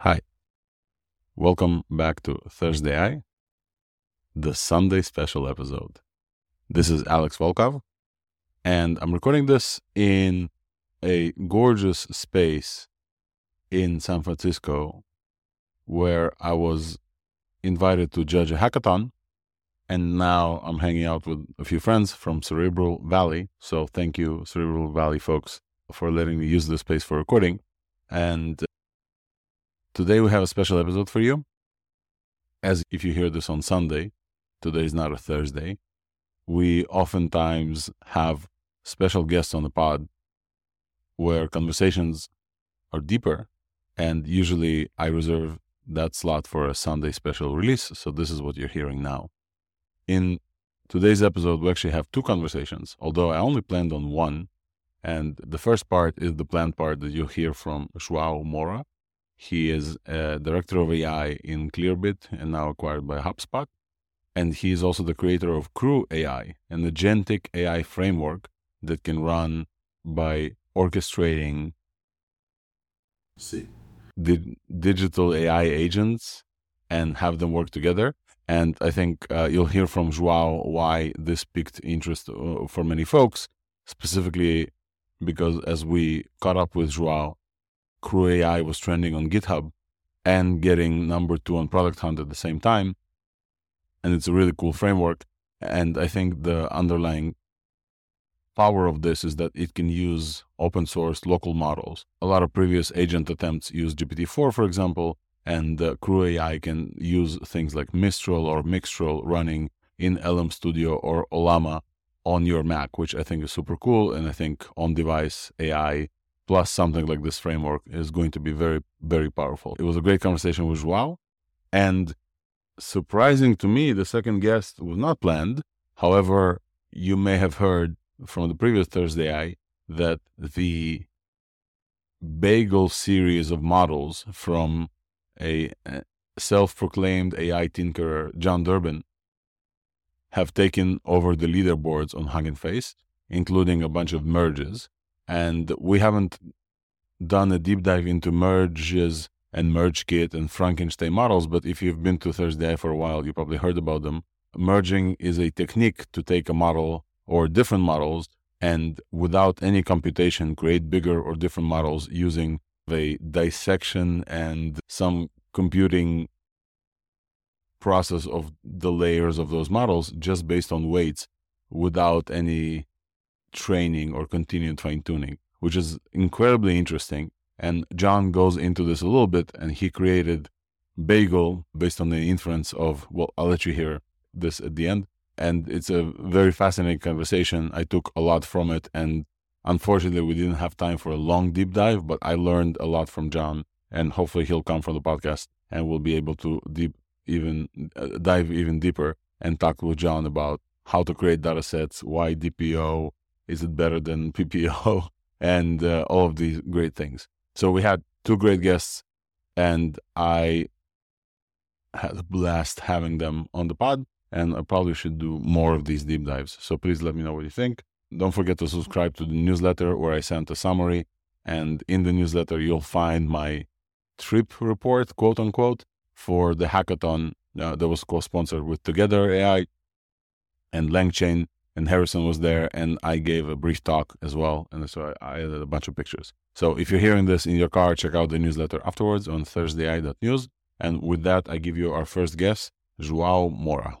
Hi. Welcome back to ThursdAI, the Sunday special episode. This is Alex Volkov, and I'm recording this in a gorgeous space in San Francisco where I was invited to judge a hackathon. And now I'm hanging out with a few friends from Cerebral Valley. So thank you, Cerebral Valley folks, for letting me use this space for recording. And today we have a special episode for you. As if you hear this on Sunday, today is not a Thursday. We oftentimes have special guests on the pod where conversations are deeper. And usually I reserve that slot for a Sunday special release. So this is what you're hearing now. In today's episode, we actually have two conversations, although I only planned on one. And the first part is the planned part that you'll hear from Joao Moura. He is a director of AI in Clearbit and now acquired by HubSpot. And he is also the creator of Crew AI, an agentic AI framework that can run by orchestrating See. di- digital AI agents and have them work together. And I think uh, you'll hear from Joao why this piqued interest uh, for many folks, specifically because as we caught up with Joao, Crew AI was trending on GitHub and getting number two on Product Hunt at the same time. And it's a really cool framework. And I think the underlying power of this is that it can use open source local models. A lot of previous agent attempts use GPT-4, for example, and uh, Crew AI can use things like Mistral or Mixtral running in LM Studio or Ollama on your Mac, which I think is super cool. And I think on-device AI plus something like this framework is going to be very, very powerful. It was a great conversation with Joao. And surprising to me, the second guest was not planned. However, you may have heard from the previous ThursdAI that the Bagel series of models from a self-proclaimed AI tinkerer, Jon Durbin, have taken over the leaderboards on Hugging Face, including a bunch of merges. And we haven't done a deep dive into merges and MergeKit and Frankenstein models, but if you've been to Thursday for a while, you probably heard about them. Merging is a technique to take a model or different models and without any computation create bigger or different models using a dissection and some computing process of the layers of those models just based on weights without any training or continued fine tuning, which is incredibly interesting. And Jon goes into this a little bit and he created Bagel based on the inference of, well, I'll let you hear this at the end and it's a very fascinating conversation. I took a lot from it, and unfortunately, we didn't have time for a long deep dive. But I learned a lot from Jon, and hopefully, he'll come from the podcast, and we'll be able to deep even uh, dive even deeper and talk with Jon about how to create data sets, why DPO is it better than PPO, and uh, all of these great things. So we had two great guests, and I had a blast having them on the pod and I probably should do more of these deep dives. So please let me know what you think. Don't forget to subscribe to the newsletter where I sent a summary. And in the newsletter, you'll find my trip report, quote unquote, for the hackathon uh, that was co sponsored with Together AI and LangChain. And Harrison was there, and I gave a brief talk as well. And so I, I added a bunch of pictures. So if you're hearing this in your car, check out the newsletter afterwards on thursdai.news. And with that, I give you our first guest, Joao Moura.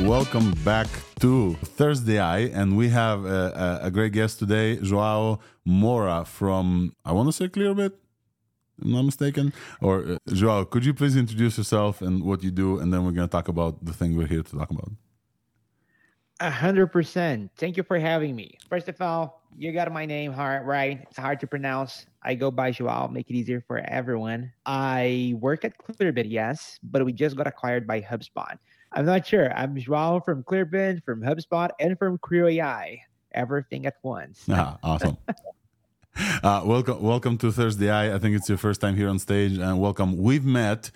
Welcome back to ThursdAI, and we have a, a, a great guest today, Joao Moura from I want to say Clearbit, I'm not mistaken. Or uh, Joao, could you please introduce yourself and what you do, and then we're going to talk about the thing we're here to talk about. A hundred percent. Thank you for having me. First of all, you got my name hard right. It's hard to pronounce. I go by Joao, make it easier for everyone. I work at Clearbit, yes, but we just got acquired by HubSpot. I'm not sure. I'm Joao from Clearbit, from HubSpot, and from Crew AI. Everything at once. Ah, awesome. Uh, welcome, welcome to Thursday. I, I think it's your first time here on stage, and welcome. We've met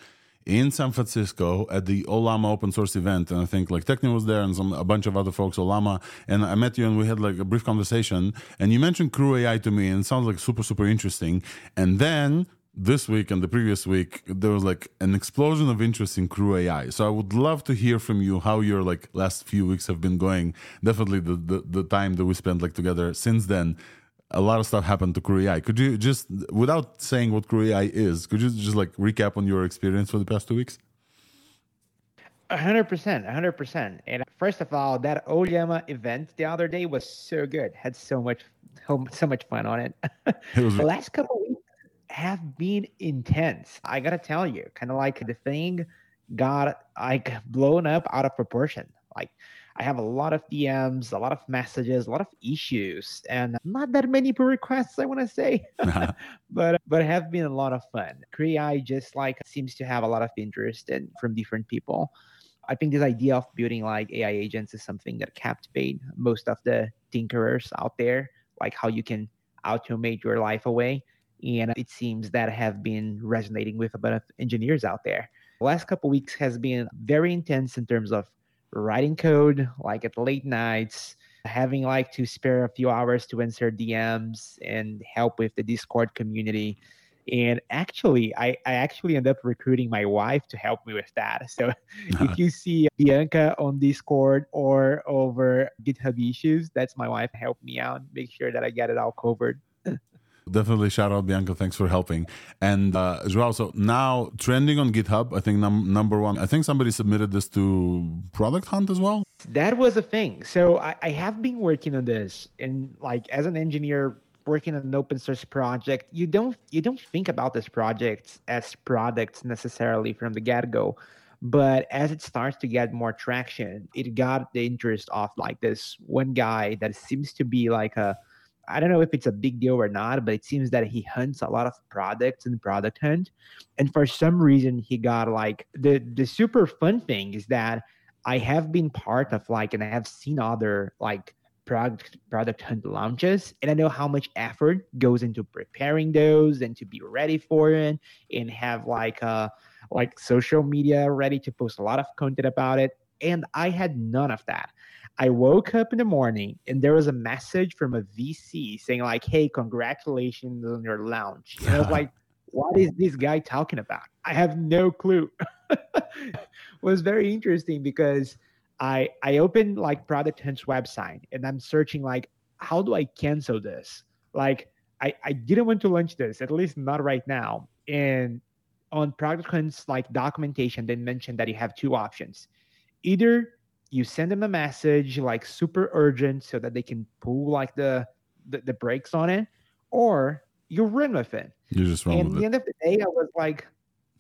in San Francisco at the Ollama open source event, and I think like Techni was there and some a bunch of other folks, Ollama, and I met you and we had like a brief conversation, and you mentioned Crew AI to me, and it sounds like super super interesting, and then this week and the previous week there was like an explosion of interest in crew ai so i would love to hear from you how your like last few weeks have been going definitely the the, the time that we spent like together since then a lot of stuff happened to crew ai could you just without saying what crew ai is could you just like recap on your experience for the past two weeks hundred percent, hundred percent. And first of all, that Ollama event the other day was so good. Had so much, so much fun on it. it was, the last couple weeks have been intense. I gotta tell you, kind of like the thing got like blown up out of proportion. Like I have a lot of DMs, a lot of messages, a lot of issues, and not that many pull requests. I want to say, uh-huh. but but have been a lot of fun. Crew AI just like seems to have a lot of interest in from different people. I think this idea of building like AI agents is something that captivate most of the tinkerers out there, like how you can automate your life away and it seems that have been resonating with a bunch of engineers out there. The last couple weeks has been very intense in terms of writing code, like at late nights, having like to spare a few hours to answer DMs and help with the Discord community. And actually, I, I actually end up recruiting my wife to help me with that. So if you see Bianca on Discord or over GitHub issues, that's my wife. Help me out, make sure that I get it all covered. Definitely shout out Bianca. Thanks for helping. And uh, Joao, so now trending on GitHub, I think num- number one, I think somebody submitted this to Product Hunt as well. That was a thing. So I, I have been working on this, and like as an engineer working on an open source project, you don't you don't think about this project as products necessarily from the get go. But as it starts to get more traction, it got the interest of like this one guy that seems to be like a I don't know if it's a big deal or not, but it seems that he hunts a lot of products in Product Hunt. And for some reason, he got like the the super fun thing is that I have been part of like, and I have seen other like product product hunt launches, and I know how much effort goes into preparing those and to be ready for it, and have like uh like social media ready to post a lot of content about it. And I had none of that. I woke up in the morning and there was a message from a VC saying like, "Hey, congratulations on your launch." And I was like, "What is this guy talking about?" I have no clue. it was very interesting because I I opened like Product Hunt's website and I'm searching like, how do I cancel this? Like, I I didn't want to launch this, at least not right now. And on Product Hunt's like documentation, they mentioned that you have two options: either you send them a message like super urgent so that they can pull like the the, the brakes on it or you run with it. You just run and with at the it. end of the day i was like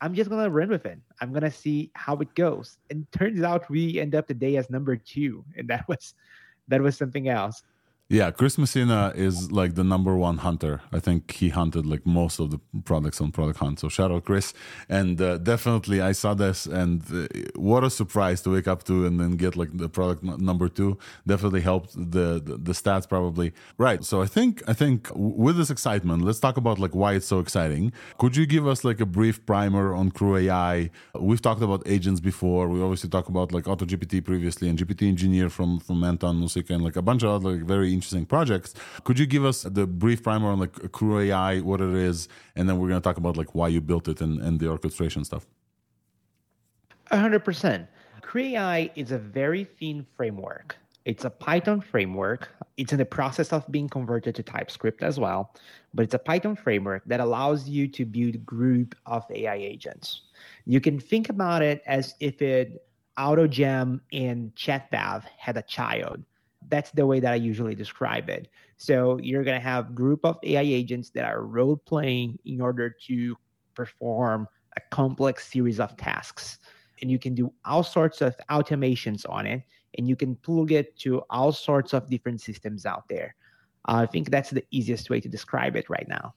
i'm just gonna run with it. I'm gonna see how it goes. And turns out we end up the day as number two and that was that was something else Yeah, Chris Messina is like the number one hunter. I think he hunted like most of the products on Product Hunt. So shout out Chris. And uh, definitely, I saw this, and uh, what a surprise to wake up to and then get like the product n- number two. Definitely helped the, the, the stats probably. Right. So I think I think with this excitement, let's talk about like why it's so exciting. Could you give us like a brief primer on Crew AI? We've talked about agents before. We obviously talked about like AutoGPT previously and GPT Engineer from from Anton Osika and like a bunch of other like, very interesting projects. Could you give us the brief primer on like Crew AI, what it is, and then we're going to talk about like why you built it and, and the orchestration stuff. hundred percent. Crew AI is a very thin framework. It's a Python framework. It's in the process of being converted to TypeScript as well, but it's a Python framework that allows you to build a group of AI agents. You can think about it as if it AutoGen and ChatDev had a child that's the way that I usually describe it. So you're going to have group of AI agents that are role playing in order to perform a complex series of tasks. And you can do all sorts of automations on it, and you can plug it to all sorts of different systems out there. I think that's the easiest way to describe it right now.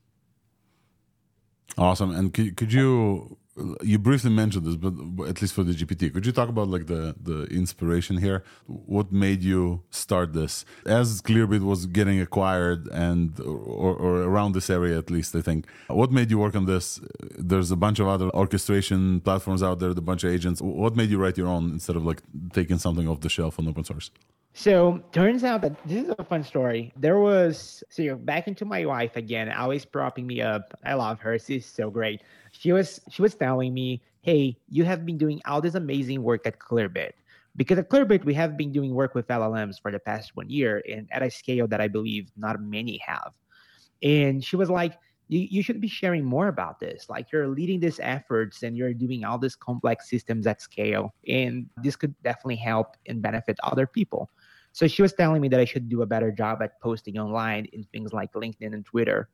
Awesome. And could, could you you briefly mentioned this, but at least for the GPT, could you talk about like the the inspiration here? What made you start this? As Clearbit was getting acquired, and or, or around this area at least, I think. What made you work on this? There's a bunch of other orchestration platforms out there, a bunch of agents. What made you write your own instead of like taking something off the shelf on open source? So turns out that this is a fun story. There was so back into my wife again, always propping me up. I love her. She's so great. She was she was telling me, "Hey, you have been doing all this amazing work at Clearbit." Because at Clearbit, we have been doing work with LLMs for the past one year, and at a scale that I believe not many have. And she was like, you, you should be sharing more about this. Like you're leading these efforts and you're doing all these complex systems at scale. And this could definitely help and benefit other people. So she was telling me that I should do a better job at posting online in things like LinkedIn and Twitter.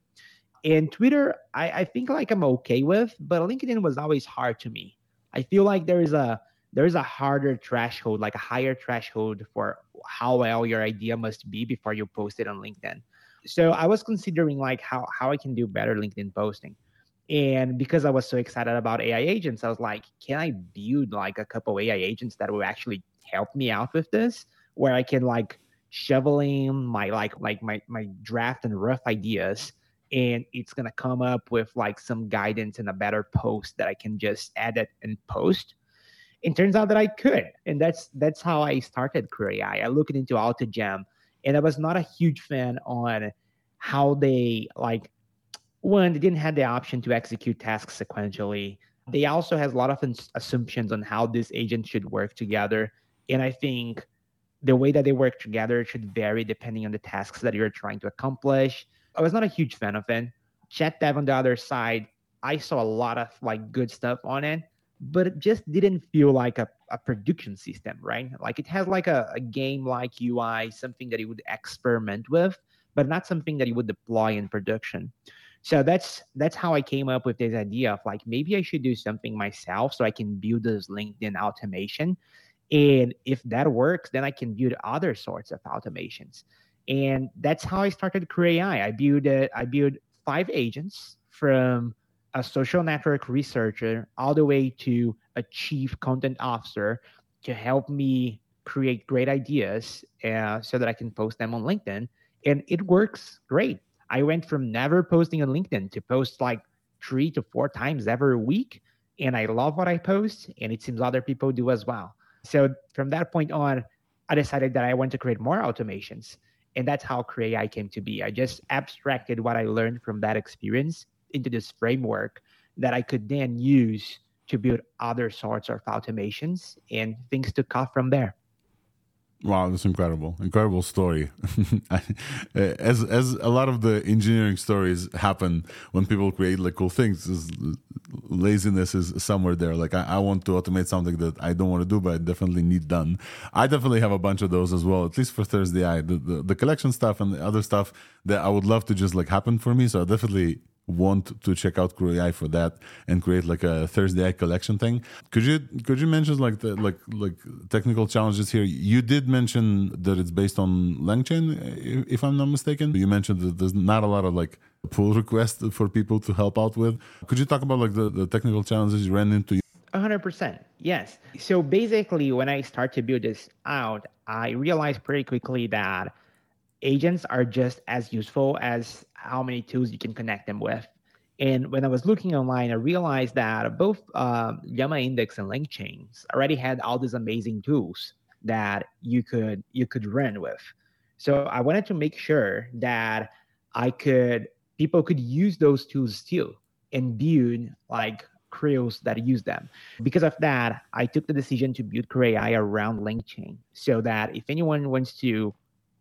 And Twitter, I, I think like I'm okay with, but LinkedIn was always hard to me. I feel like there is a there is a harder threshold, like a higher threshold for how well your idea must be before you post it on LinkedIn. So I was considering like how how I can do better LinkedIn posting. And because I was so excited about AI agents, I was like, can I build like a couple AI agents that will actually help me out with this? where I can like shovel in my like like my my draft and rough ideas and it's gonna come up with like some guidance and a better post that I can just edit and post. It turns out that I could, and that's that's how I started Crew AI. I looked into AutoGen, and I was not a huge fan on how they like. One, they didn't have the option to execute tasks sequentially. They also has a lot of assumptions on how this agent should work together, and I think the way that they work together should vary depending on the tasks that you're trying to accomplish. I was not a huge fan of it. Chat Dev on the other side, I saw a lot of like good stuff on it, but it just didn't feel like a, a production system, right? Like it has like a, a game like UI, something that you would experiment with, but not something that you would deploy in production. So that's that's how I came up with this idea of like maybe I should do something myself so I can build this LinkedIn automation and if that works, then I can build other sorts of automations. And that's how I started Crew AI. I built I built five agents from a social network researcher all the way to a chief content officer to help me create great ideas uh, so that I can post them on LinkedIn. And it works great. I went from never posting on LinkedIn to post like three to four times every week. And I love what I post, and it seems other people do as well. So from that point on, I decided that I want to create more automations. And that's how Crew AI came to be. I just abstracted what I learned from that experience into this framework that I could then use to build other sorts of automations and things took off from there. Wow, that's incredible! Incredible story. Eh, as as a lot of the engineering stories happen when people create like cool things, laziness is somewhere there. Like I, I, want to automate something that I don't want to do, but I definitely need done. I definitely have a bunch of those as well. At least for Thursday, I the, the, the collection stuff and the other stuff that I would love to just like happen for me. So I definitely want to check out Crew AI for that and create like a Thursday collection thing. Could you could you mention like the like like technical challenges here? You did mention that it's based on LangChain, if I'm not mistaken. You mentioned that there's not a lot of like pull requests for people to help out with. Could you talk about like the, the technical challenges you ran into? 100%. Yes. So basically, when I start to build this out, I realized pretty quickly that agents are just as useful as how many tools you can connect them with. And when I was looking online, I realized that both uh, Index and LangChains already had all these amazing tools that you could you could run with. So I wanted to make sure that I could people could use those tools too and build like crews that use them. Because of that, I took the decision to build Crew AI around LangChain so that if anyone wants to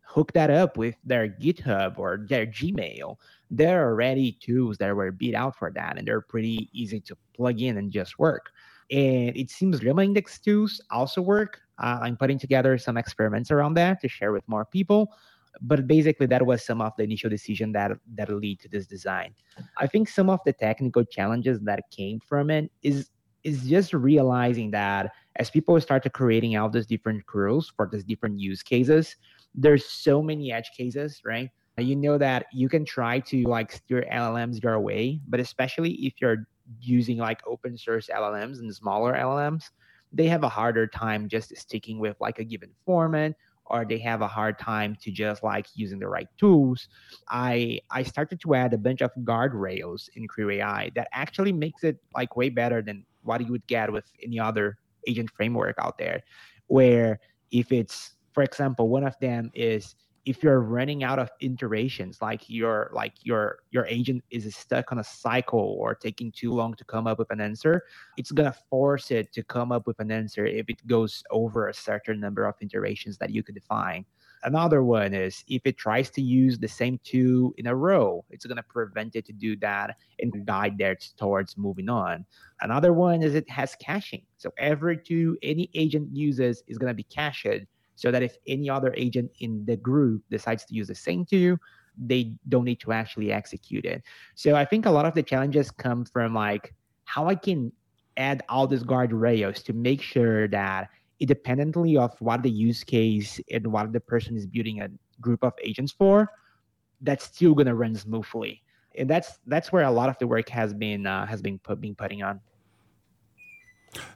hook that up with their GitHub or their Gmail, there are already tools that were beat out for that, and they're pretty easy to plug in and just work. And it seems Llama Index tools also work. Uh, I'm putting together some experiments around that to share with more people. But basically, that was some of the initial decision that that lead to this design. I think some of the technical challenges that came from it is is just realizing that as people start to creating all these different rules for these different use cases, there's so many edge cases, right? You know that you can try to like steer LLMs your way, but especially if you're using like open source LLMs and smaller LLMs, they have a harder time just sticking with like a given format or they have a hard time to just like using the right tools i i started to add a bunch of guardrails in crew ai that actually makes it like way better than what you would get with any other agent framework out there where if it's for example one of them is if you're running out of iterations like your like your your agent is stuck on a cycle or taking too long to come up with an answer it's going to force it to come up with an answer if it goes over a certain number of iterations that you could define another one is if it tries to use the same two in a row it's going to prevent it to do that and guide there towards moving on another one is it has caching so every two any agent uses is going to be cached so that if any other agent in the group decides to use the same two, they don't need to actually execute it. So I think a lot of the challenges come from like how I can add all these guardrails to make sure that independently of what the use case and what the person is building a group of agents for, that's still going to run smoothly. And that's that's where a lot of the work has been uh, has been put, been putting on.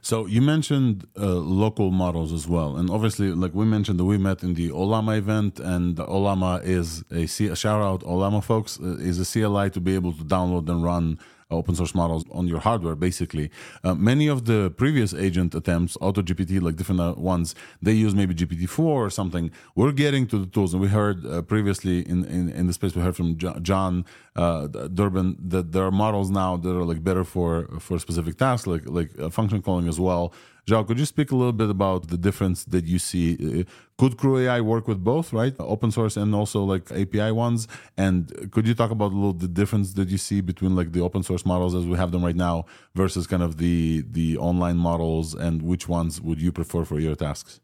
So you mentioned uh, local models as well, and obviously, like we mentioned, that we met in the Ollama event, and Ollama is a, C- a shout out Ollama folks uh, is a CLI to be able to download and run open source models on your hardware, basically. Uh, many of the previous agent attempts, AutoGPT, like different uh, ones, they use maybe GPT-4 or something. We're getting to the tools, and we heard uh, previously in, in, in the space, we heard from Jon uh, Durbin that there are models now that are like better for for specific tasks, like like uh, function calling as well. João, could you speak a little bit about the difference that you see? Uh, could Crew AI work with both, right? Open source and also like API ones. And could you talk about a little the difference that you see between like the open source models as we have them right now versus kind of the the online models, and which ones would you prefer for your tasks?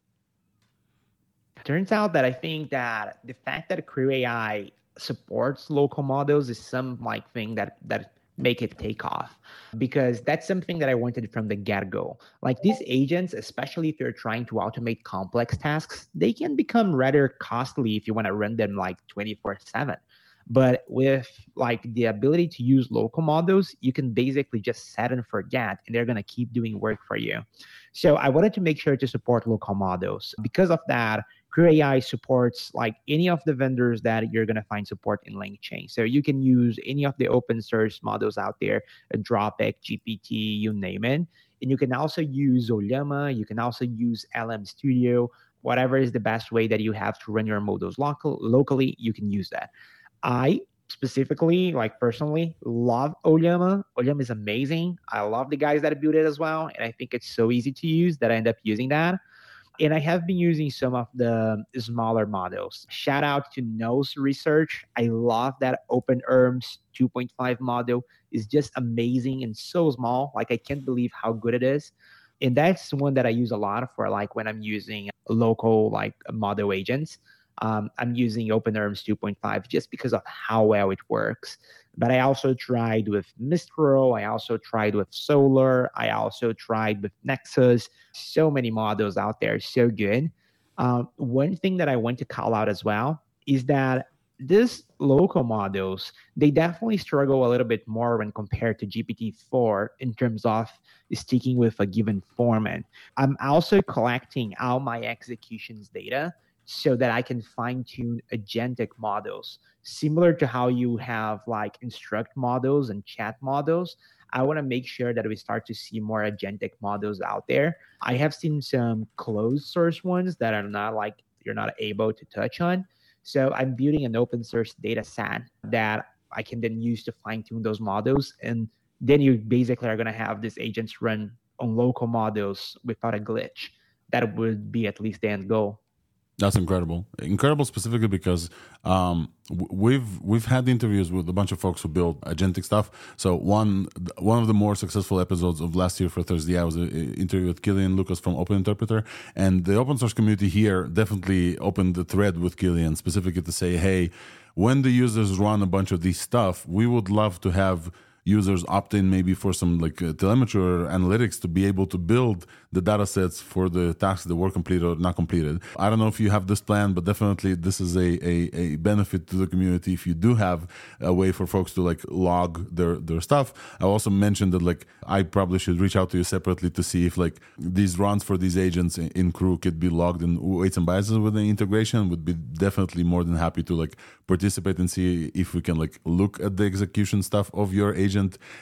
Turns out that I think that the fact that Crew AI supports local models is some like thing that that make it take off because that's something that I wanted from the get go. Like these agents, especially if you're trying to automate complex tasks, they can become rather costly if you want to run them like 24 7. But with like the ability to use local models, you can basically just set and forget, and they're going to keep doing work for you. So I wanted to make sure to support local models. Because of that, Crew AI supports like any of the vendors that you're going to find support in LangChain. So you can use any of the open source models out there, Anthropic, GPT, you name it. And you can also use Ollama. You can also use LM Studio. Whatever is the best way that you have to run your models local, locally, you can use that. I specifically, like personally, love Ollama. Ollama is amazing. I love the guys that built it as well. And I think it's so easy to use that I end up using that and I have been using some of the smaller models. Shout out to Nous Research. I love that OpenHermes 2.5 model is just amazing and so small. Like I can't believe how good it is. And that's one that I use a lot for like when I'm using local like model agents. Um, I'm using OpenHermes 2.5 just because of how well it works. But I also tried with Mistral. I also tried with Solar, I also tried with Nexus. So many models out there, so good. Um, one thing that I want to call out as well is that these local models they definitely struggle a little bit more when compared to gpt-4 in terms of sticking with a given format i'm also collecting all my executions data so that I can fine tune agentic models, similar to how you have like instruct models and chat models. I want to make sure that we start to see more agentic models out there. I have seen some closed source ones that are not like you're not able to touch on. So I'm building an open source data set that I can then use to fine tune those models. And then you basically are going to have these agents run on local models without a glitch. That would be at least the end goal. That's incredible. Incredible specifically because um, we've we've had interviews with a bunch of folks who build agentic stuff. So one one of the more successful episodes of last year for Thursday, I was uh, interviewed with Killian Lucas from Open Interpreter, and the open source community here definitely opened the thread with Killian specifically to say, hey, when the users run a bunch of these stuff, we would love to have users opt in maybe for some like uh, telemetry or analytics to be able to build the data sets for the tasks that were completed or not completed. I don't know if you have this plan, but definitely this is a, a, a benefit to the community if you do have a way for folks to like log their, their stuff. I also mentioned that like I probably should reach out to you separately to see if like these runs for these agents in, in crew could be logged in weights and biases with the integration would be definitely more than happy to like participate and see if we can like look at the execution stuff of your agent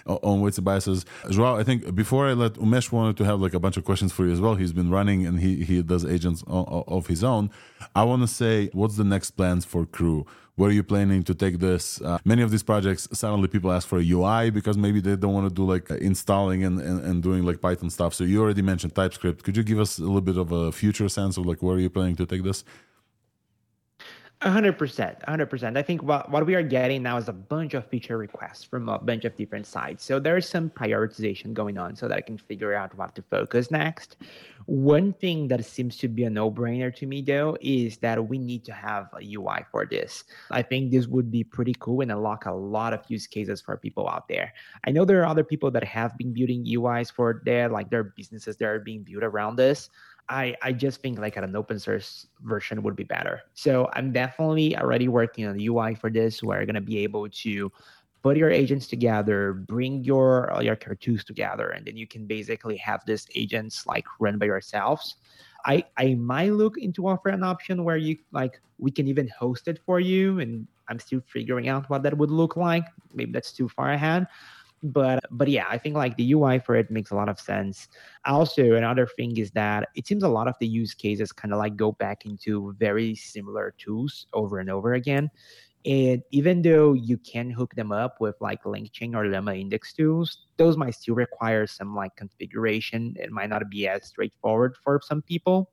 on weights and biases. Joao, I think before I let Umesh wanted to have like a bunch of questions for you as well. He's been running and he, he does agents of his own. I want to say, what's the next plans for crew? Where are you planning to take this? Uh, many of these projects, suddenly people ask for a UI because maybe they don't want to do like installing and, and, and doing like Python stuff. So you already mentioned TypeScript. Could you give us a little bit of a future sense of like where are you planning to take this? Hundred percent, hundred percent. I think what, what we are getting now is a bunch of feature requests from a bunch of different sides. So there's some prioritization going on so that I can figure out what to focus next. One thing that seems to be a no-brainer to me though is that we need to have a UI for this. I think this would be pretty cool and unlock a lot of use cases for people out there. I know there are other people that have been building UIs for their like their businesses that are being built around this. I, I just think like an open source version would be better. So I'm definitely already working on the UI for this. where We're gonna be able to put your agents together, bring your all your cartoons together, and then you can basically have these agents like run by yourselves. I I might look into offer an option where you like we can even host it for you, and I'm still figuring out what that would look like. Maybe that's too far ahead but but yeah i think like the ui for it makes a lot of sense also another thing is that it seems a lot of the use cases kind of like go back into very similar tools over and over again and even though you can hook them up with like LangChain or Llama index tools, those might still require some like configuration. It might not be as straightforward for some people.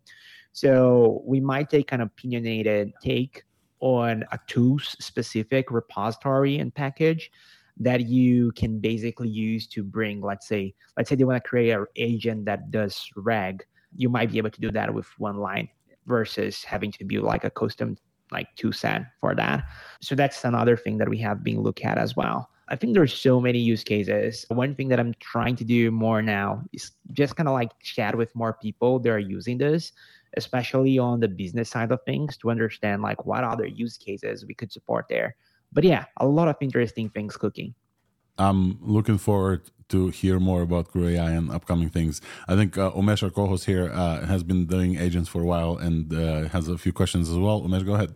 So we might take an opinionated take on a tools specific repository and package that you can basically use to bring, let's say, let's say they want to create an agent that does rag. You might be able to do that with one line versus having to build like a custom like two set for that. So that's another thing that we have been looked at as well. I think there's so many use cases. One thing that I'm trying to do more now is just kind of like chat with more people that are using this, especially on the business side of things to understand like what other use cases we could support there but yeah, a lot of interesting things cooking. I'm looking forward to hear more about Crew AI and upcoming things. I think uh, Umesh, our co-host here, uh, has been doing agents for a while and uh, has a few questions as well. Umesh, go ahead.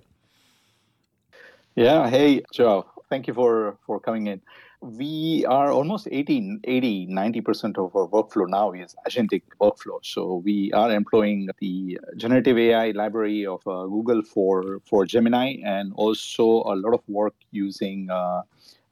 Yeah. Hey, Joe. Thank you for for coming in we are almost 80, 80 90% of our workflow now is agentic workflow. So we are employing the generative AI library of uh, Google for, for Gemini and also a lot of work using uh,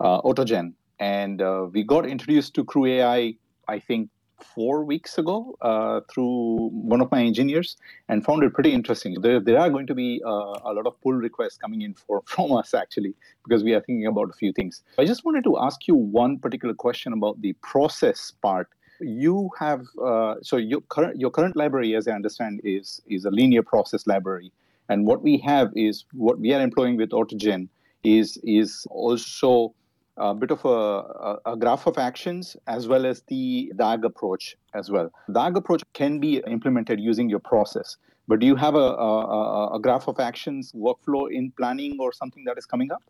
uh, AutoGen. And uh, we got introduced to Crew AI, I think, four weeks ago uh, through one of my engineers and found it pretty interesting. There, there are going to be uh, a lot of pull requests coming in for, from us actually because we are thinking about a few things. I just wanted to ask you one particular question about the process part. You have uh, so your current your current library, as I understand, is is a linear process library, and what we have is what we are employing with AutoGen is is also a bit of a, a, graph of actions as well as the DAG approach as well. DAG approach can be implemented using your process, but do you have a, a, a graph of actions workflow in planning or something that is coming up?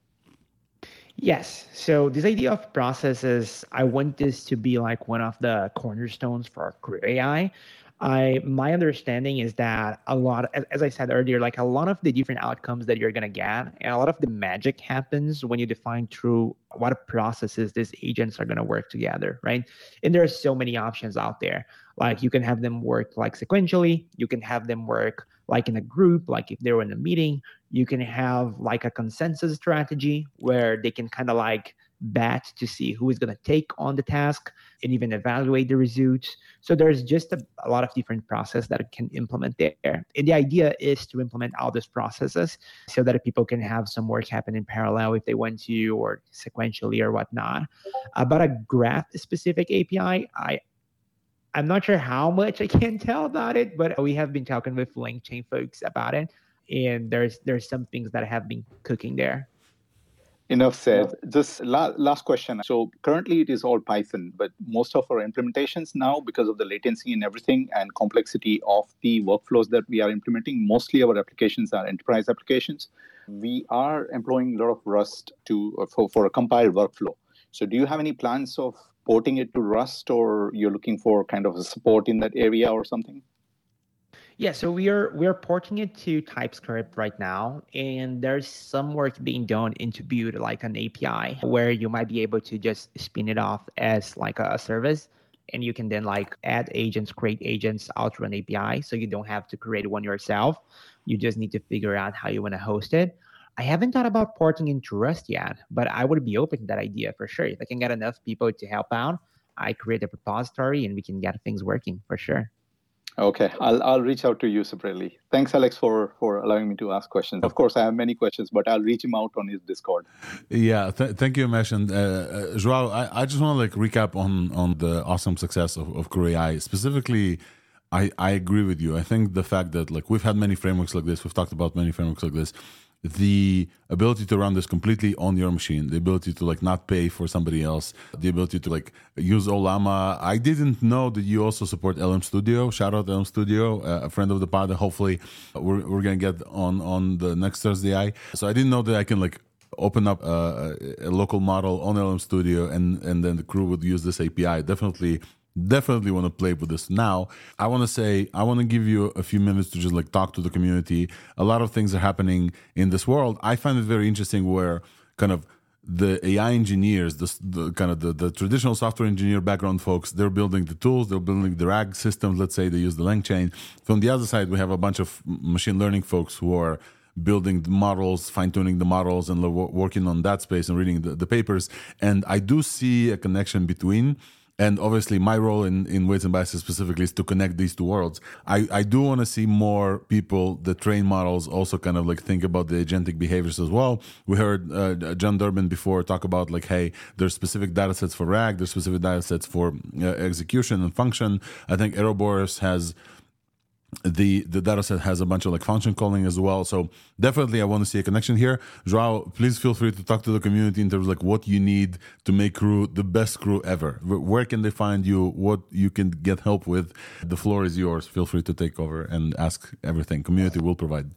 Yes. So this idea of processes, I want this to be like one of the cornerstones for Crew AI. I my understanding is that a lot, as, as I said earlier, like a lot of the different outcomes that you're gonna get, and a lot of the magic happens when you define through what processes these agents are gonna work together, right? And there are so many options out there. Like you can have them work like sequentially, you can have them work like in a group, like if they're in a meeting, you can have like a consensus strategy where they can kind of like bat to see who is going to take on the task and even evaluate the results. So there's just a, a lot of different processes that can implement there. And the idea is to implement all these processes so that people can have some work happen in parallel if they want to or sequentially or whatnot. Uh, about a graph specific API, I I'm not sure how much I can tell about it, but we have been talking with LangChain folks about it, and there's there's some things that have been cooking there. Enough said. Just la- last question. So currently it is all Python, but most of our implementations now, because of the latency and everything and complexity of the workflows that we are implementing, mostly our applications are enterprise applications. We are employing a lot of Rust to uh, for, for a compiled workflow. So do you have any plans of porting it to Rust, or you're looking for kind of a support in that area or something? Yeah, so we are we're porting it to TypeScript right now, and there's some work being done into build like an API where you might be able to just spin it off as like a, service, and you can then like add agents, create agents out through an API, so you don't have to create one yourself. You just need to figure out how you want to host it. I haven't thought about porting into Rust yet, but I would be open to that idea for sure. If I can get enough people to help out, I create a repository and we can get things working for sure. Okay, I'll I'll reach out to you separately. Thanks, Alex, for for allowing me to ask questions. Of course, I have many questions, but I'll reach him out on his Discord. Yeah, th- thank you, Mesh and uh, uh, Joao. I, I just want to like recap on on the awesome success of of AI. Specifically, I I agree with you. I think the fact that like we've had many frameworks like this, we've talked about many frameworks like this the ability to run this completely on your machine, the ability to like not pay for somebody else, the ability to like use Ollama. I didn't know that you also support LM Studio. Shout out LM Studio, uh, a friend of the pod. Hopefully, we're we're gonna get on on the next Thursday. I so I didn't know that I can like open up a, a local model on LM Studio and and then the crew would use this API. Definitely definitely want to play with this. Now i want to say i want to give you a few minutes to just like talk to the community. A lot of things are happening in this world. I find it very interesting where kind of the ai engineers the, the kind of the, the traditional software engineer background folks they're building the tools they're building the rag systems let's say they use the langchain from the other side we have a bunch of machine learning folks who are building the models, fine tuning the models, and working on that space and reading the, the papers. And I do see a connection between and obviously my role in, in weights and biases specifically is to connect these two worlds. I, I do want to see more people the train models also kind of like think about the agentic behaviors as well. We heard uh, jon durbin before talk about like hey there's specific data sets for rag there's specific data sets for uh, execution and function. I think Airoboros has the the data set has a bunch of like function calling as well. So definitely i want to see a connection here. Joao please feel free to talk to the community in terms of like what you need to make crew the best crew ever. Where can they find you? What you can get help with? The floor is yours. Feel free to take over and ask everything. Community will provide.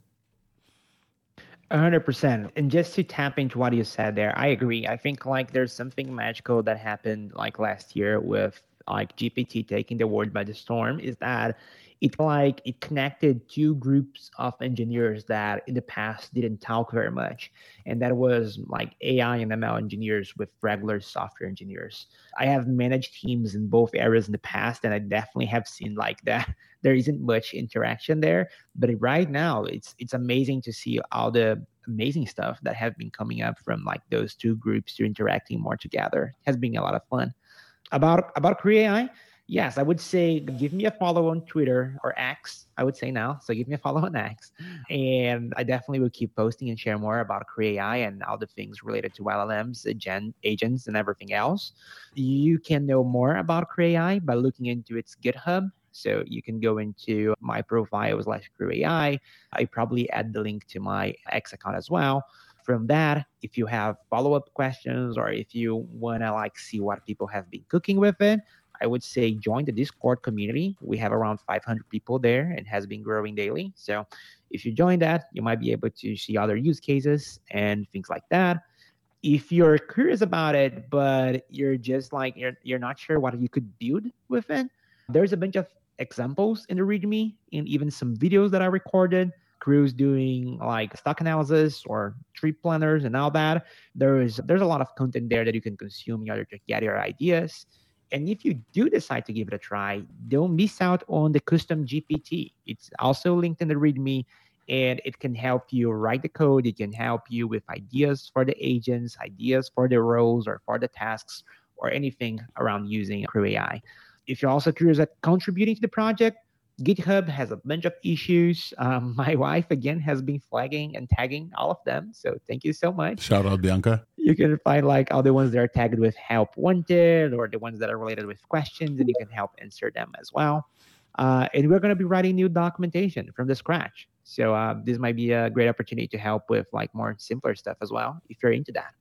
100% and just to tap into what you said there i agree. I think like there's something magical that happened like last year with like gpt taking the world by the storm is that it like it connected two groups of engineers that in the past didn't talk very much. And that was like ai and ml engineers with regular software engineers. I have managed teams in both areas in the past and i definitely have seen like that there isn't much interaction there. But right now it's it's amazing to see all the amazing stuff that have been coming up from like those two groups to interacting more together. It has been a lot of fun. About about Crew AI yes, I would say give me a follow on Twitter or X. I would say now. So give me a follow on X. And I definitely will keep posting and share more about Crew AI and all the things related to LLMs, agent, agents, and everything else. You can know more about Crew AI by looking into its GitHub. So you can go into my profile slash Crew AI. I probably add the link to my X account as well from that if you have follow-up questions or if you want to like see what people have been cooking with it I would say join the Discord community. We have around 500 people there and has been growing daily. So if you join that, you might be able to see other use cases and things like that. If you're curious about it, but you're just like you're you're not sure what you could build with it, there's a bunch of examples in the README and even some videos that I recorded. Crews doing like stock analysis or trip planners and all that. There is there's a lot of content there that you can consume in order to get your ideas. And if you do decide to give it a try, don't miss out on the custom GPT. It's also linked in the README and it can help you write the code. It can help you with ideas for the agents, ideas for the roles or for the tasks, or anything around using Crew AI. If you're also curious at contributing to the project, GitHub has a bunch of issues. Um, my wife, again, has been flagging and tagging all of them. So thank you so much. Shout out, Bianca. You can find like all the ones that are tagged with help wanted or the ones that are related with questions, and you can help answer them as well. Uh, and we're going to be writing new documentation from the scratch. So uh, this might be a great opportunity to help with like more simpler stuff as well, if you're into that.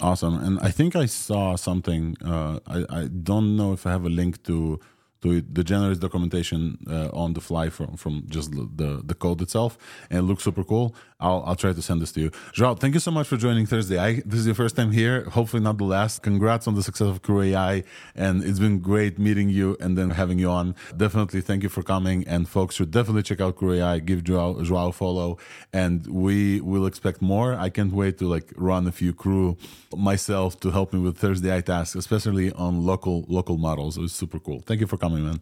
Awesome. And I think I saw something. Uh, I, I don't know if I have a link to to it, the generous documentation uh, on the fly from, from just the, the code itself, and it looks super cool. I'll, I'll try to send this to you. Joao, thank you so much for joining Thursday. I, this is your first time here, hopefully not the last. Congrats on the success of Crew AI, and it's been great meeting you and then having you on. Definitely thank you for coming, and folks should definitely check out Crew AI, give Joao, Joao a follow, and we will expect more. I can't wait to like run a few crew myself to help me with ThursdAI tasks, especially on local local models. It was super cool. Thank you for coming, man.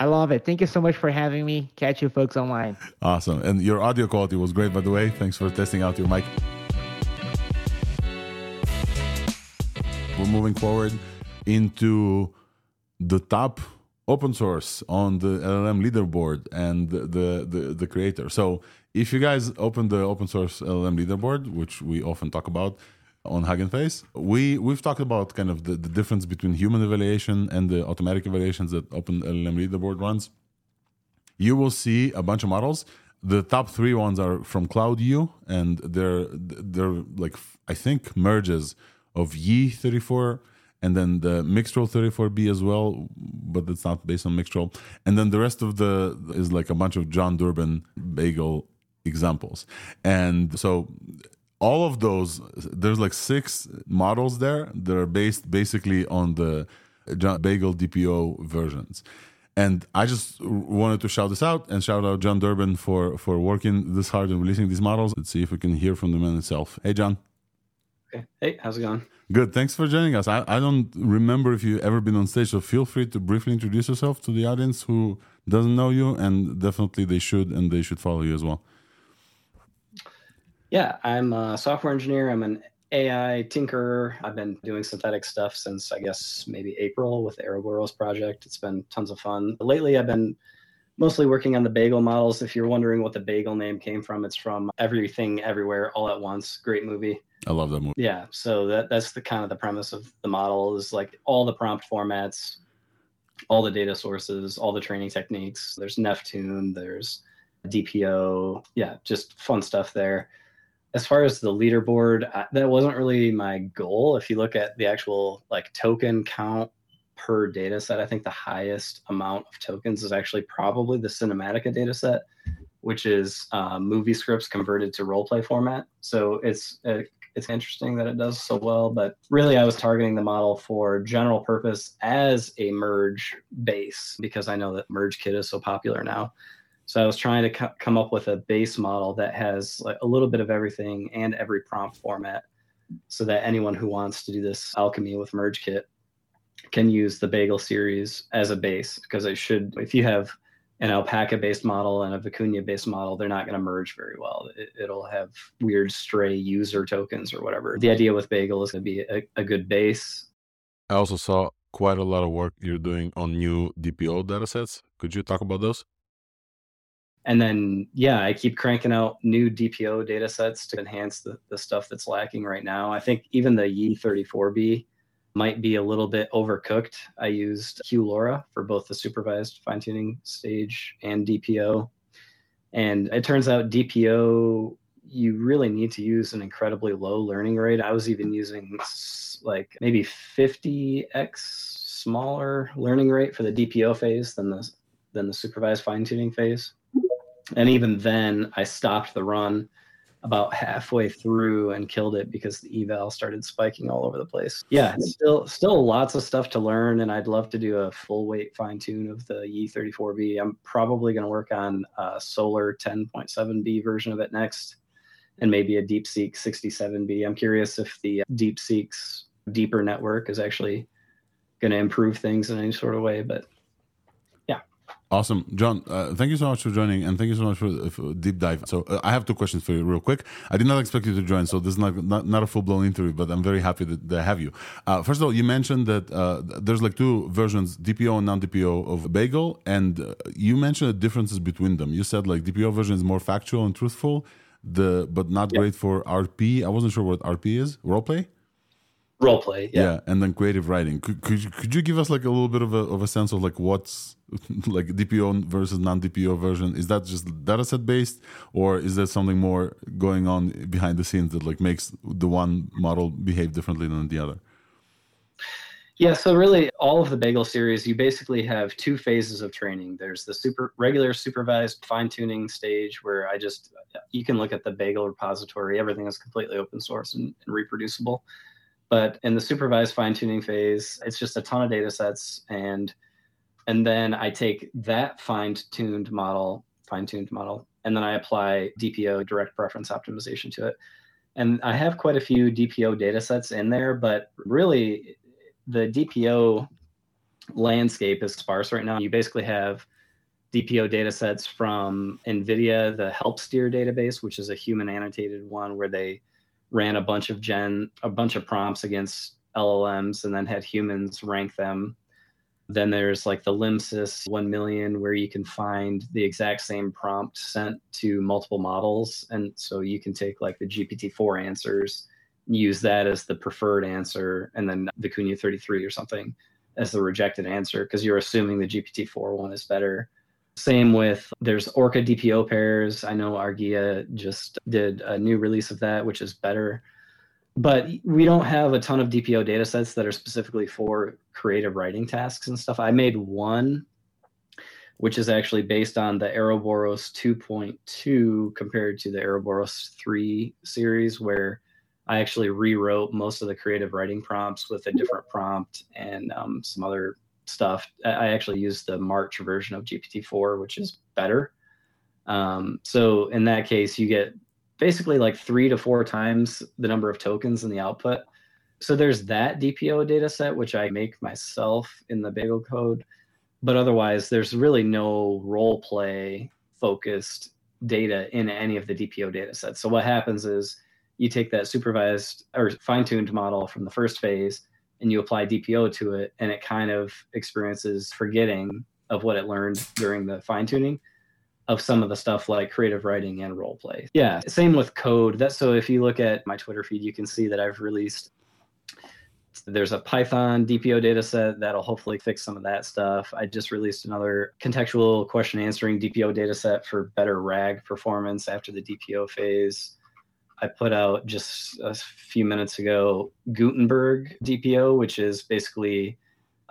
I love it. Thank you so much for having me. Catch you folks online. Awesome. And your audio quality was great, by the way. Thanks for testing out your mic. We're moving forward into the top open source on the LLM leaderboard and the, the, the, the creator. So if you guys open the open source LLM leaderboard, which we often talk about, on Hugging Face. We we've talked about kind of the, the difference between human evaluation and the automatic evaluations that OpenLLM Leaderboard runs. You will see a bunch of models. The top three ones are from CloudYu, and they're they're like I think merges of Yi 34 and then the Mixtral 34B as well, but it's not based on Mixtral. And then the rest of the is like a bunch of Jon Durbin bagel examples. And so all of those there's like six models there that are based basically on the bagel dpo versions. And i just wanted to shout this out and shout out jon durbin for for working this hard and releasing these models. Let's see if we can hear from the man himself. Hey jon. Okay. Hey how's it going? Good. Thanks for joining us. I, I don't remember if you've ever been on stage so feel free to briefly introduce yourself to the audience who doesn't know you and definitely they should and they should follow you as well yeah, I'm a software engineer. I'm an AI tinkerer. I've been doing synthetic stuff since I guess maybe April with the Airoboros project. It's been tons of fun. Lately, I've been mostly working on the bagel models. If you're wondering what the bagel name came from, it's from Everything Everywhere All at Once. Great movie. I love that movie. Yeah, so that that's the kind of the premise of the model is like all the prompt formats, all the data sources, all the training techniques. There's Neftune, there's DPO. Yeah, just fun stuff there as far as the leaderboard, I, that wasn't really my goal. If you look at the actual like token count per data set, I think the highest amount of tokens is actually probably the Cinematika data set, which is uh, movie scripts converted to role play format. So it's uh, it's interesting that it does so well. But really, I was targeting the model for general purpose as a merge base because I know that MergeKit is so popular now. So I was trying to co- come up with a base model that has like a little bit of everything and every prompt format so that anyone who wants to do this alchemy with MergeKit can use the Bagel series as a base because it should, if you have an alpaca based model and a vicuña based model, they're not going to merge very well. It, will have weird stray user tokens or whatever. The idea with Bagel is going to be a, a good base. I also saw quite a lot of work you're doing on new DPO datasets. Could you talk about those? And then yeah i keep cranking out new dpo data sets to enhance the, the stuff that's lacking right now. I think even the yi 34b might be a little bit overcooked. I used QLoRa for both the supervised fine-tuning stage and dpo and it turns out dpo you really need to use an incredibly low learning rate. I was even using like maybe 50x smaller learning rate for the dpo phase than the than the supervised fine-tuning phase and even then i stopped the run about halfway through and killed it because the eval started spiking all over the place. Yeah still still lots of stuff to learn and i'd love to do a full weight fine tune of the Yi 34B. I'm probably going to work on a Solar 10.7b version of it next and maybe a deepseek 67b i'm curious if the deepseek's deeper network is actually going to improve things in any sort of way but Awesome, Jon. Uh, thank you so much for joining, and thank you so much for, for deep dive. So uh, I have two questions for you, real quick. I did not expect you to join, so this is not not, not a full blown interview, but I'm very happy that, that I have you. Uh, first of all, you mentioned that uh, there's like two versions, DPO and non DPO of Bagel, and uh, you mentioned the differences between them. You said like DPO version is more factual and truthful, the but not great for RP. I wasn't sure what RP is. Role play. role play. Yeah. yeah. and then creative writing. Could could you, could you give us like a little bit of a of a sense of like what's like DPO versus non DPO version? Is that just data set based, or is there something more going on behind the scenes that like makes the one model behave differently than the other? Yeah, so really, all of the Bagel series, you basically have two phases of training. There's the super regular supervised fine tuning stage where I just you can look at the Bagel repository. Everything is completely open source and, and reproducible. But in the supervised fine tuning phase, it's just a ton of data sets and and then I take that fine tuned model, fine tuned model, and then I apply DPO direct preference optimization to it. And I have quite a few DPO data sets in there, but really the DPO landscape is sparse right now. You basically have DPO data sets from NVIDIA, the HelpSteer database, which is a human annotated one where they ran a bunch of gen a bunch of prompts against LLMs and then had humans rank them. Then there's like the LMSYS 1 million where you can find the exact same prompt sent to multiple models. And so you can take like the GPT-4 answers, use that as the preferred answer, and then the Vicuña 33 or something as the rejected answer because you're assuming the GPT-4 one is better. Same with there's Orca DPO pairs. I know Argilla just did a new release of that, which is better. But we don't have a ton of DPO data sets that are specifically for creative writing tasks and stuff. I made one, which is actually based on the Airoboros 2.2 compared to the Airoboros 3 series, where I actually rewrote most of the creative writing prompts with a different prompt and um, some other stuff. I actually used the March version of GPT-4, which is better. Um, so in that case, you get basically like three to four times the number of tokens in the output. So there's that DPO data set, which I make myself in the Bagel code. But otherwise, there's really no role play focused data in any of the DPO data sets. So what happens is you take that supervised or fine tuned model from the first phase and you apply DPO to it, and it kind of experiences forgetting of what it learned during the fine tuning of some of the stuff like creative writing and role play. Yeah, same with code. That so if you look at my Twitter feed, you can see that I've released there's a Python DPO data set that'll hopefully fix some of that stuff. I just released another contextual question answering DPO data set for better RAG performance after the DPO phase. I put out just a few minutes ago Gutenberg DPO, which is basically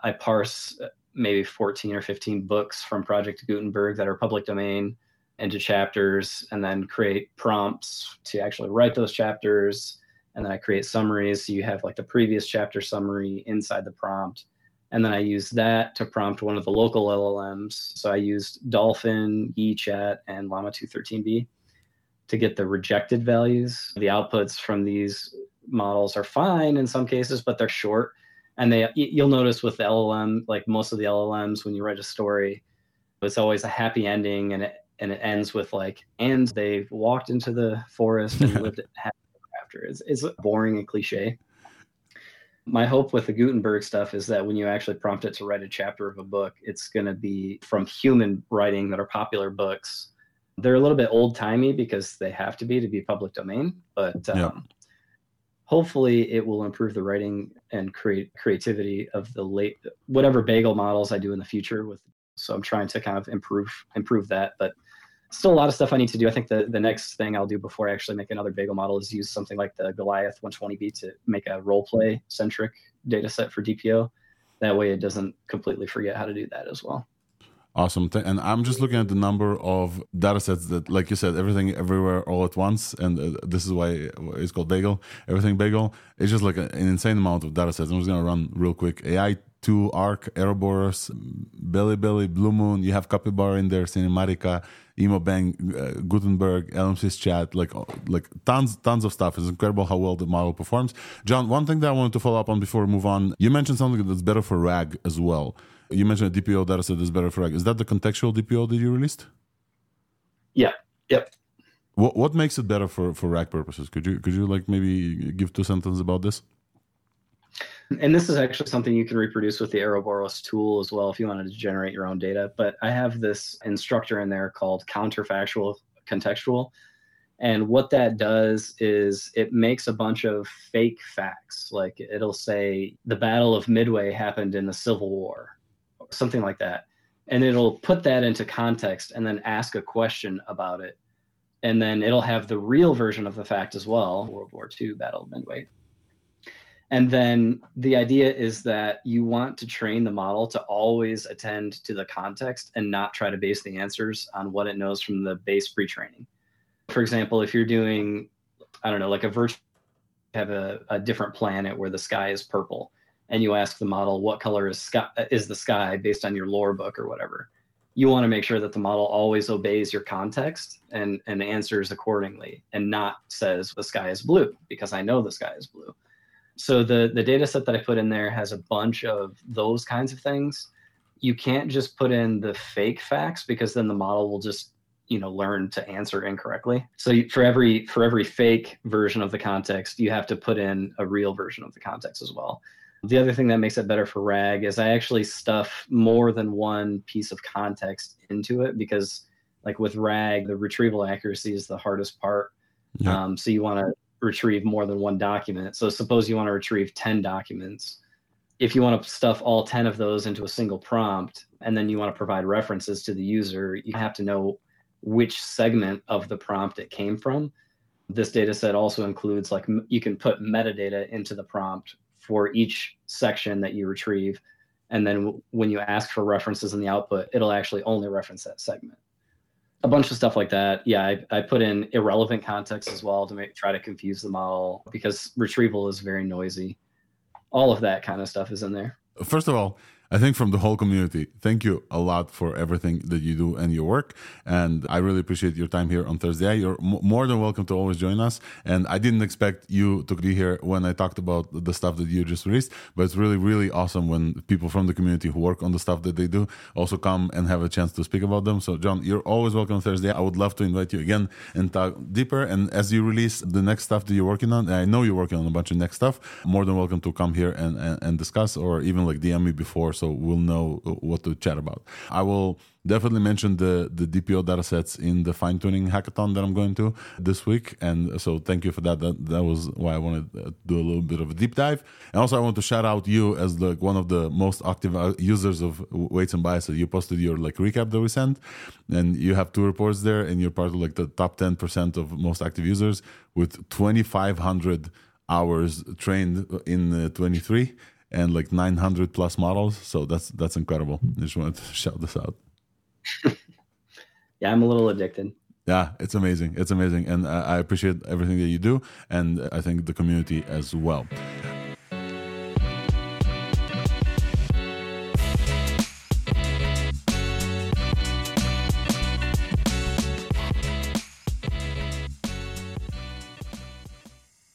I parse maybe 14 or 15 books from Project Gutenberg that are public domain into chapters and then create prompts to actually write those chapters. And then I create summaries. So you have like the previous chapter summary inside the prompt. And then I use that to prompt one of the local LLMs. So I used Dolphin, YiChat, and Llama 2 13b to get the rejected values. The outputs from these models are fine in some cases, but they're short. And they you'll notice with the LLM, like most of the LLMs, when you write a story, it's always a happy ending and it and it ends with like, and they walked into the forest and lived after. It's, it's boring and cliche. My hope with the Gutenberg stuff is that when you actually prompt it to write a chapter of a book, it's going to be from human writing that are popular books they're a little bit old timey because they have to be to be public domain, but um, yeah. Hopefully it will improve the writing and create creativity of the late whatever bagel models I do in the future with. So I'm trying to kind of improve improve that, but still a lot of stuff I need to do. I think the, the next thing I'll do before I actually make another bagel model is use something like the Goliath 120B to make a role play centric data set for DPO. That way it doesn't completely forget how to do that as well. Awesome. And I'm just looking at the number of data sets that, like you said, everything everywhere all at once. And uh, this is why it's called Bagel. Everything Bagel. It's just like an insane amount of data sets. I'm just going to run real quick. AI2, Arc, Airoboros, Belly Belly, Blue Moon. You have Capybara in there, Cinematika, EmoBank, uh, Gutenberg, LMSys Chat, like like tons tons of stuff. It's incredible how well the model performs. Jon, one thing that I wanted to follow up on before we move on, you mentioned something that's better for RAG as well. You mentioned a DPO data set is better for RAG. Is that the contextual DPO that you released? Yeah. Yep. What what makes it better for for RAG purposes? Could you could you like maybe give two sentences about this? And this is actually something you can reproduce with the Airoboros tool as well if you wanted to generate your own data. But I have this instructor in there called counterfactual contextual. And what that does is it makes a bunch of fake facts. Like it'll say the Battle of Midway happened in the Civil War, something like that. And it'll put that into context and then ask a question about it. And then it'll have the real version of the fact as well World War II, Battle of Midway. And then the idea is that you want to train the model to always attend to the context and not try to base the answers on what it knows from the base pre training for example, if you're doing, I don't know, like a virtual, have a, a different planet where the sky is purple, and you ask the model what color is sky is the sky based on your lore book or whatever. You want to make sure that the model always obeys your context and and answers accordingly, and not says the sky is blue because I know the sky is blue. So the the data set that I put in there has a bunch of those kinds of things. You can't just put in the fake facts because then the model will just you know learn to answer incorrectly so for every for every fake version of the context you have to put in a real version of the context as well the other thing that makes it better for rag is i actually stuff more than one piece of context into it because like with rag the retrieval accuracy is the hardest part yeah. um, so you want to retrieve more than one document so suppose you want to retrieve 10 documents if you want to stuff all 10 of those into a single prompt and then you want to provide references to the user you have to know which segment of the prompt it came from. This data set also includes like you can put metadata into the prompt for each section that you retrieve. And then w- when you ask for references in the output, it'll actually only reference that segment. A bunch of stuff like that. Yeah, I, I put in irrelevant context as well to make try to confuse the model because retrieval is very noisy. All of that kind of stuff is in there. First of all, I think from the whole community, thank you a lot for everything that you do and your work. And I really appreciate your time here on ThursdAI. You're m- more than welcome to always join us. And I didn't expect you to be here when I talked about the stuff that you just released, but it's really, really awesome when people from the community who work on the stuff that they do also come and have a chance to speak about them. So, Jon, you're always welcome on ThursdAI. I would love to invite you again and talk deeper. And as you release the next stuff that you're working on, I know you're working on a bunch of next stuff, more than welcome to come here and, and, and discuss or even like DM me before so we'll know what to chat about. I will definitely mention the the DPO datasets in the fine tuning hackathon that I'm going to this week, and so thank you for that. That that was why I wanted to do a little bit of a deep dive, and also I want to shout out you as like one of the most active uh, users of weights and biases. You posted your like recap that we sent, and you have two reports there, and you're part of like the top ten percent of most active users with 2,500 hours trained in uh, 23 and like 900 plus models. So that's that's incredible. I just wanted to shout this out. yeah, I'm a little addicted. Yeah, it's amazing. It's amazing. And I appreciate everything that you do. And I think the community as well.